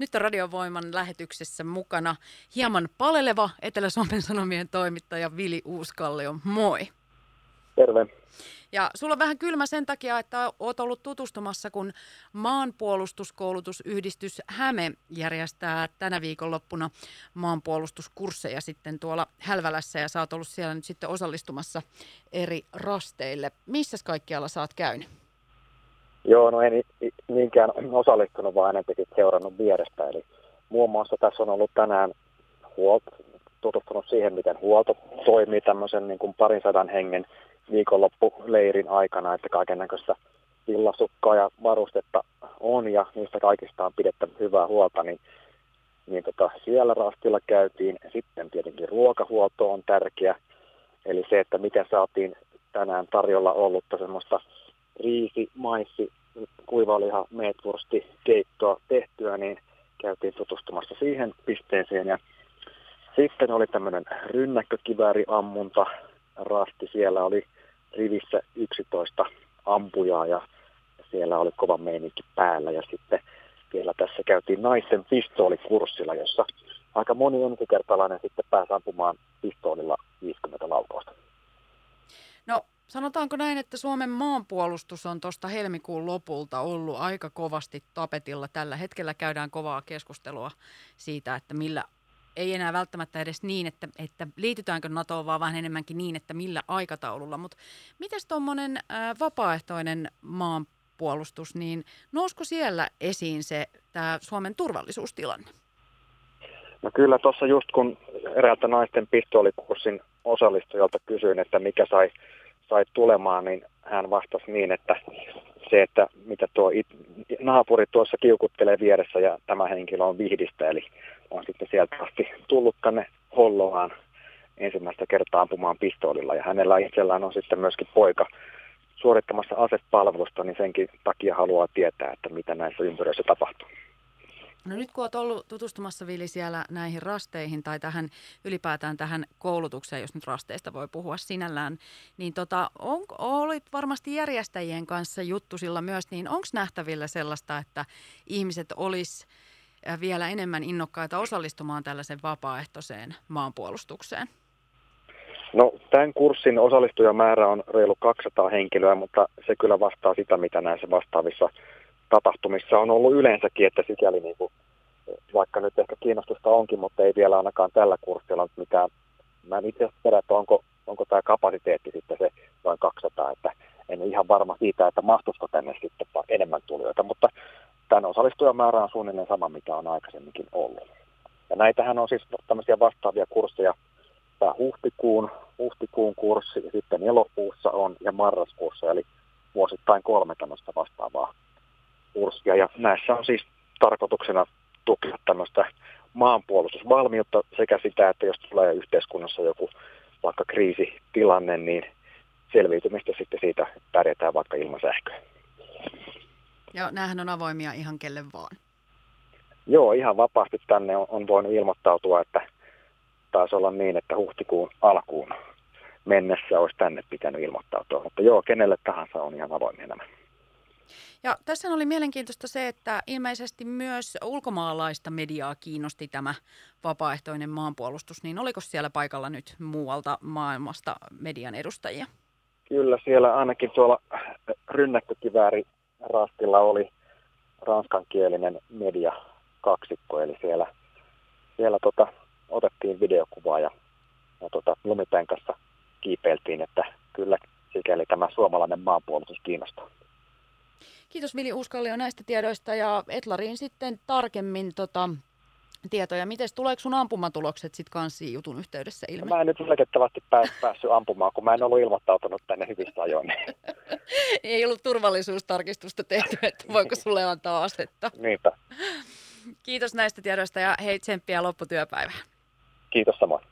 Nyt on Radiovoiman lähetyksessä mukana hieman paleleva Etelä-Suomen Sanomien toimittaja Vili Uuskallio. Moi. Terve. Ja sulla on vähän kylmä sen takia, että oot ollut tutustumassa, kun maanpuolustuskoulutusyhdistys Häme järjestää tänä viikonloppuna maanpuolustuskursseja sitten tuolla Hälvälässä ja sä oot ollut siellä nyt sitten osallistumassa eri rasteille. Missä kaikkialla sä oot käynyt? Joo, no en niinkään osallistunut, vaan enemmänkin seurannut vierestä. Eli muun muassa tässä on ollut tänään huolto, tutustunut siihen, miten huolto toimii tämmöisen niin kuin parin sadan hengen viikonloppuleirin aikana, että kaiken näköistä villasukkaa ja varustetta on ja niistä kaikista on pidettävä hyvää huolta, niin, niin tota, siellä rastilla käytiin. Sitten tietenkin ruokahuolto on tärkeä, eli se, että miten saatiin tänään tarjolla ollutta semmoista riisi, maissi, kuivaliha, meetwursti, keittoa tehtyä, niin käytiin tutustumassa siihen pisteeseen. Ja sitten oli tämmöinen rynnäkkökivääriammunta rasti. Siellä oli rivissä 11 ampujaa ja siellä oli kova meininki päällä. Ja sitten vielä tässä käytiin naisten pistoolikurssilla, jossa aika moni ensikertalainen sitten pääsi ampumaan pistoolilla 50 laukausta. No sanotaanko näin, että Suomen maanpuolustus on tuosta helmikuun lopulta ollut aika kovasti tapetilla. Tällä hetkellä käydään kovaa keskustelua siitä, että millä ei enää välttämättä edes niin, että, että liitytäänkö NATOon, vaan vähän enemmänkin niin, että millä aikataululla. Mutta miten tuommoinen vapaaehtoinen maanpuolustus, niin nousko siellä esiin se tämä Suomen turvallisuustilanne? No kyllä tuossa just kun eräältä naisten pistoolikurssin osallistujalta kysyin, että mikä sai, sai tulemaan, niin hän vastasi niin, että se, että mitä tuo it, naapuri tuossa kiukuttelee vieressä ja tämä henkilö on vihdistä, eli on sitten sieltä asti tullut tänne Holloaan ensimmäistä kertaa ampumaan pistoolilla ja hänellä itsellään on sitten myöskin poika suorittamassa asepalvelusta, niin senkin takia haluaa tietää, että mitä näissä ympyröissä tapahtuu. No nyt kun olet ollut tutustumassa Vili siellä näihin rasteihin tai tähän ylipäätään tähän koulutukseen, jos nyt rasteista voi puhua sinällään, niin tota, on, olit varmasti järjestäjien kanssa juttusilla myös, niin onko nähtävillä sellaista, että ihmiset olisi vielä enemmän innokkaita osallistumaan tällaisen vapaaehtoiseen maanpuolustukseen? No tämän kurssin osallistujamäärä on reilu 200 henkilöä, mutta se kyllä vastaa sitä, mitä näissä vastaavissa tapahtumissa on ollut yleensäkin, että sikäli niin kuin, vaikka nyt ehkä kiinnostusta onkin, mutta ei vielä ainakaan tällä kurssilla nyt mitään. Mä en itse asiassa että onko, onko tämä kapasiteetti sitten se noin 200, että en ihan varma siitä, että mahtuisiko tänne sitten enemmän tulijoita, mutta tämän osallistujamäärä on suunnilleen sama, mitä on aikaisemminkin ollut. Ja näitähän on siis tämmöisiä vastaavia kursseja, tämä huhtikuun, huhtikuun kurssi, sitten elokuussa on ja marraskuussa, eli vuosittain kolme tämmöistä vastaavaa kurssia. Ja näissä on siis tarkoituksena tukea tämmöistä maanpuolustusvalmiutta sekä sitä, että jos tulee yhteiskunnassa joku vaikka kriisitilanne, niin selviytymistä sitten siitä pärjätään vaikka ilman sähköä. Ja näähän on avoimia ihan kelle vaan. Joo, ihan vapaasti tänne on, on voinut ilmoittautua, että taisi olla niin, että huhtikuun alkuun mennessä olisi tänne pitänyt ilmoittautua. Mutta joo, kenelle tahansa on ihan avoimia nämä. Ja tässä oli mielenkiintoista se, että ilmeisesti myös ulkomaalaista mediaa kiinnosti tämä vapaaehtoinen maanpuolustus. Niin oliko siellä paikalla nyt muualta maailmasta median edustajia? Kyllä, siellä ainakin tuolla rynnäkkökivääri rastilla oli ranskankielinen media kaksikko, eli siellä, siellä tota, otettiin videokuvaa ja, ja tota, lumipenkassa kiipeiltiin, että kyllä sikäli tämä suomalainen maanpuolustus kiinnostaa. Kiitos Vili Uskallio näistä tiedoista ja Etlariin sitten tarkemmin tota, tietoja. Miten tuleeko sun ampumatulokset sitten kanssa jutun yhteydessä ilmi? Mä en nyt valitettavasti pääs, päässyt ampumaan, kun mä en ollut ilmoittautunut tänne hyvistä ajoin. Ei ollut turvallisuustarkistusta tehty, että voiko sulle antaa asetta. Niinpä. Kiitos näistä tiedoista ja hei tsemppiä lopputyöpäivää. Kiitos samoin.